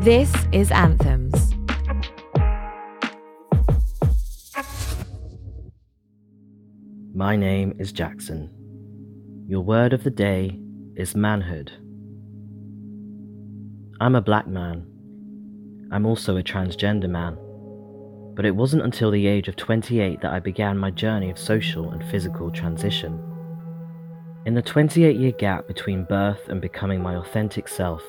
This is Anthems. My name is Jackson. Your word of the day is manhood. I'm a black man. I'm also a transgender man. But it wasn't until the age of 28 that I began my journey of social and physical transition. In the 28 year gap between birth and becoming my authentic self,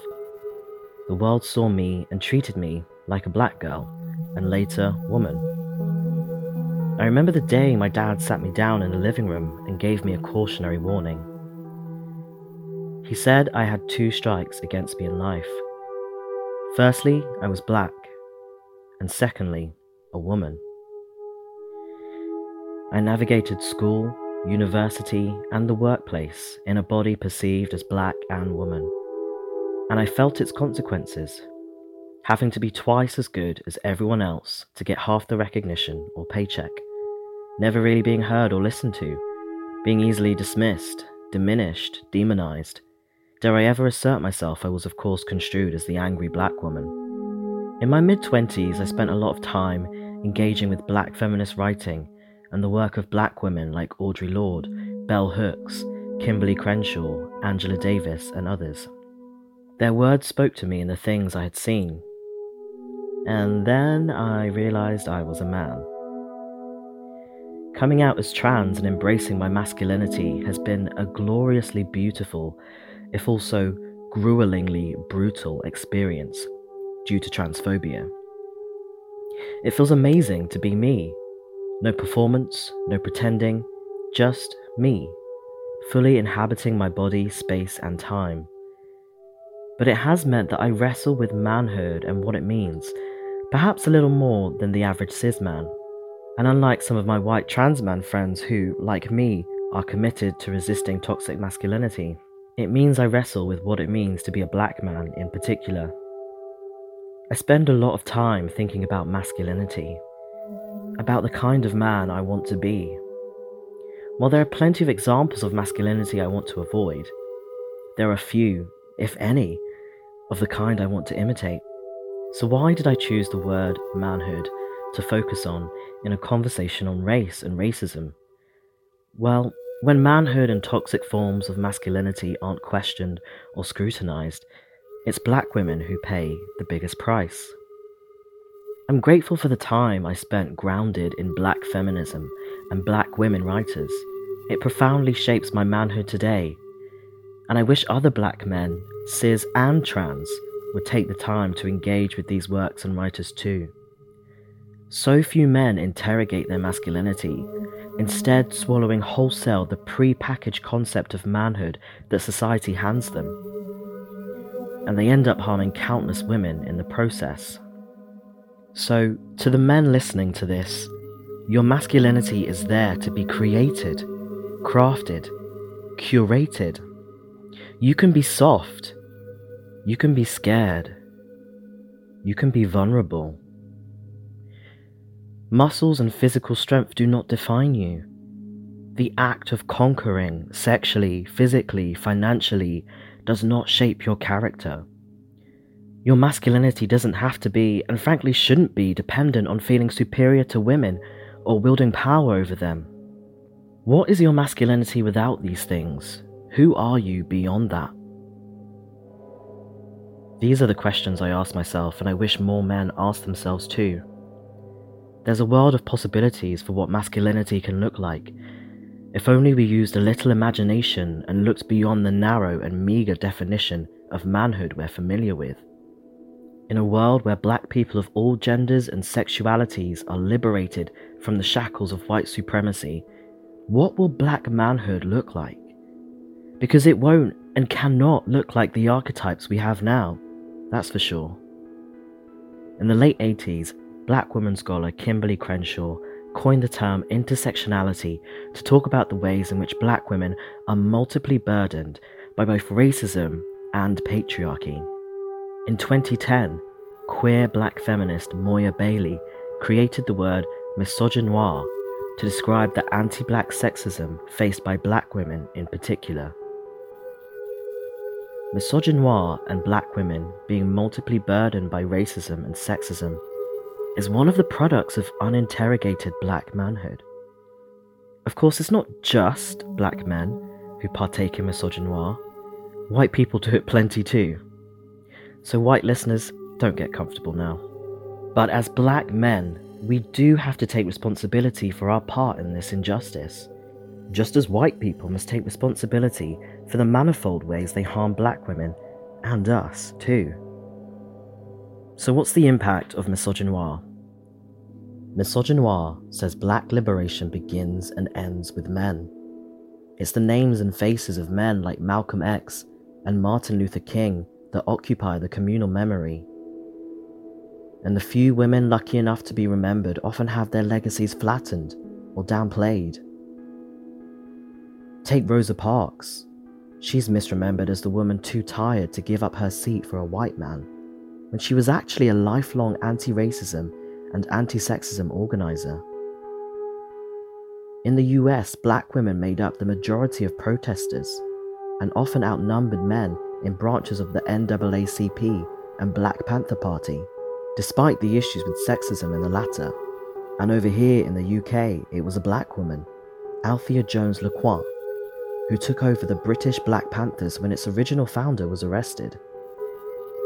the world saw me and treated me like a black girl and later woman. I remember the day my dad sat me down in the living room and gave me a cautionary warning. He said I had two strikes against me in life. Firstly, I was black, and secondly, a woman. I navigated school, university, and the workplace in a body perceived as black and woman, and I felt its consequences having to be twice as good as everyone else to get half the recognition or paycheck, never really being heard or listened to, being easily dismissed, diminished, demonized. Dare I ever assert myself, I was of course construed as the angry black woman. In my mid 20s, I spent a lot of time engaging with black feminist writing and the work of black women like Audre Lorde, Bell Hooks, Kimberlé Crenshaw, Angela Davis, and others. Their words spoke to me in the things I had seen, and then I realized I was a man. Coming out as trans and embracing my masculinity has been a gloriously beautiful, if also gruelingly brutal experience due to transphobia. It feels amazing to be me. No performance, no pretending, just me, fully inhabiting my body, space, and time. But it has meant that I wrestle with manhood and what it means perhaps a little more than the average cis man. And unlike some of my white trans man friends who, like me, are committed to resisting toxic masculinity, it means I wrestle with what it means to be a black man in particular. I spend a lot of time thinking about masculinity, about the kind of man I want to be. While there are plenty of examples of masculinity I want to avoid, there are few, if any, of the kind I want to imitate. So, why did I choose the word manhood to focus on in a conversation on race and racism? Well, when manhood and toxic forms of masculinity aren't questioned or scrutinized, it's black women who pay the biggest price. I'm grateful for the time I spent grounded in black feminism and black women writers. It profoundly shapes my manhood today, and I wish other black men, cis and trans, would take the time to engage with these works and writers too. So few men interrogate their masculinity, instead, swallowing wholesale the pre packaged concept of manhood that society hands them. And they end up harming countless women in the process. So, to the men listening to this, your masculinity is there to be created, crafted, curated. You can be soft, you can be scared. You can be vulnerable. Muscles and physical strength do not define you. The act of conquering sexually, physically, financially does not shape your character. Your masculinity doesn't have to be, and frankly shouldn't be, dependent on feeling superior to women or wielding power over them. What is your masculinity without these things? Who are you beyond that? These are the questions I ask myself, and I wish more men ask themselves too. There's a world of possibilities for what masculinity can look like, if only we used a little imagination and looked beyond the narrow and meagre definition of manhood we're familiar with. In a world where black people of all genders and sexualities are liberated from the shackles of white supremacy, what will black manhood look like? Because it won't and cannot look like the archetypes we have now that's for sure. In the late 80s, black woman scholar Kimberlé Crenshaw coined the term intersectionality to talk about the ways in which black women are multiply burdened by both racism and patriarchy. In 2010, queer black feminist Moya Bailey created the word misogynoir to describe the anti black sexism faced by black women in particular. misogynoir and black women being multiply burdened by racism and sexism is one of the products of uninterrogated black manhood. Of course, it's not just black men who partake in misogynoir, white people do it plenty too. So, white listeners, don't get comfortable now. But as black men, we do have to take responsibility for our part in this injustice, just as white people must take responsibility for the manifold ways they harm black women and us too. So, what's the impact of misogynoir? Misogynoir says black liberation begins and ends with men. It's the names and faces of men like Malcolm X and Martin Luther King that occupy the communal memory. And the few women lucky enough to be remembered often have their legacies flattened or downplayed. Take Rosa Parks. She's misremembered as the woman too tired to give up her seat for a white man, when she was actually a lifelong anti racism and anti sexism organizer. In the US, black women made up the majority of protesters and often outnumbered men in branches of the NAACP and Black Panther Party, despite the issues with sexism in the latter. And over here in the UK, it was a black woman, Althea Jones LeCointe, who took over the British Black Panthers when its original founder was arrested.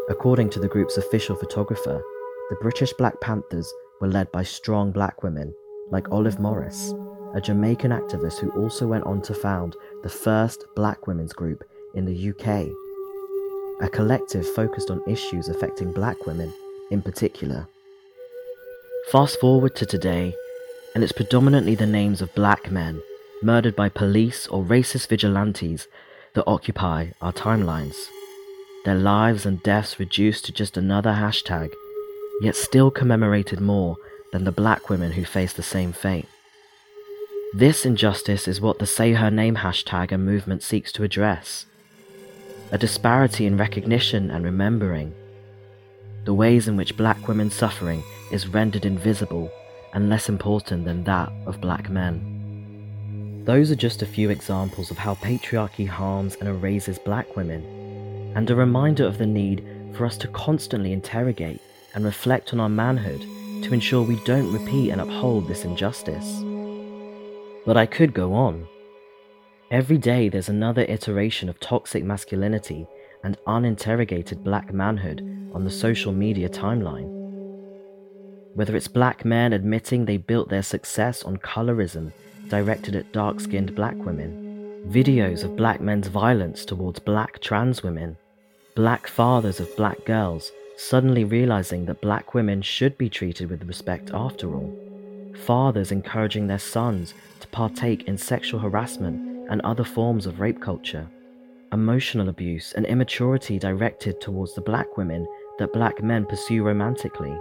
According to the group's official photographer, the British Black Panthers were led by strong black women like Olive Morris, a Jamaican activist who also went on to found the first black women's group in the UK, a collective focused on issues affecting black women in particular. Fast forward to today, and it's predominantly the names of black men murdered by police or racist vigilantes that occupy our timelines. Their lives and deaths reduced to just another hashtag yet still commemorated more than the black women who faced the same fate. This injustice is what the Say Her Name hashtag and movement seeks to address a disparity in recognition and remembering, the ways in which black women's suffering is rendered invisible and less important than that of black men. Those are just a few examples of how patriarchy harms and erases black women, and a reminder of the need for us to constantly interrogate and reflect on our manhood to ensure we don't repeat and uphold this injustice. But I could go on. Every day there's another iteration of toxic masculinity and uninterrogated black manhood on the social media timeline. Whether it's black men admitting they built their success on colorism directed at dark skinned black women, videos of black men's violence towards black trans women, black fathers of black girls suddenly realizing that black women should be treated with respect after all. Fathers encouraging their sons to partake in sexual harassment and other forms of rape culture. Emotional abuse and immaturity directed towards the black women that black men pursue romantically.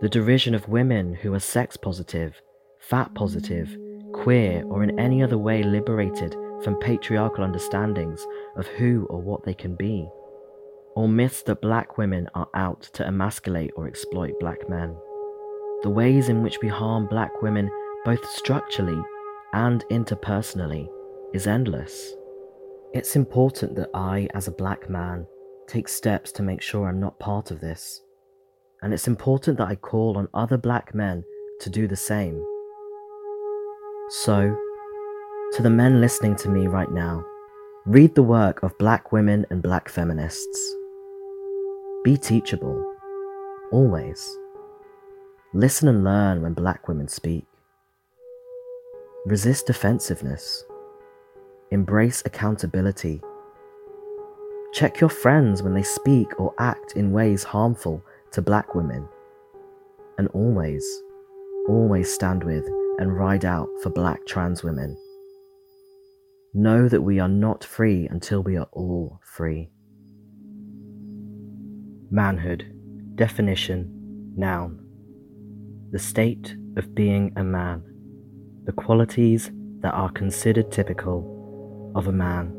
The derision of women who are sex positive, fat positive, queer, or in any other way liberated from patriarchal understandings of who or what they can be or myths that black women are out to emasculate or exploit black men. The ways in which we harm black women, both structurally and interpersonally, is endless. It's important that I, as a black man, take steps to make sure I'm not part of this. And it's important that I call on other black men to do the same. So, to the men listening to me right now, read the work of black women and black feminists. Be teachable, always. Listen and learn when black women speak. Resist defensiveness. Embrace accountability. Check your friends when they speak or act in ways harmful to black women. And always, always stand with and ride out for black trans women. Know that we are not free until we are all free. Manhood. Definition. Noun. The state of being a man. The qualities that are considered typical of a man.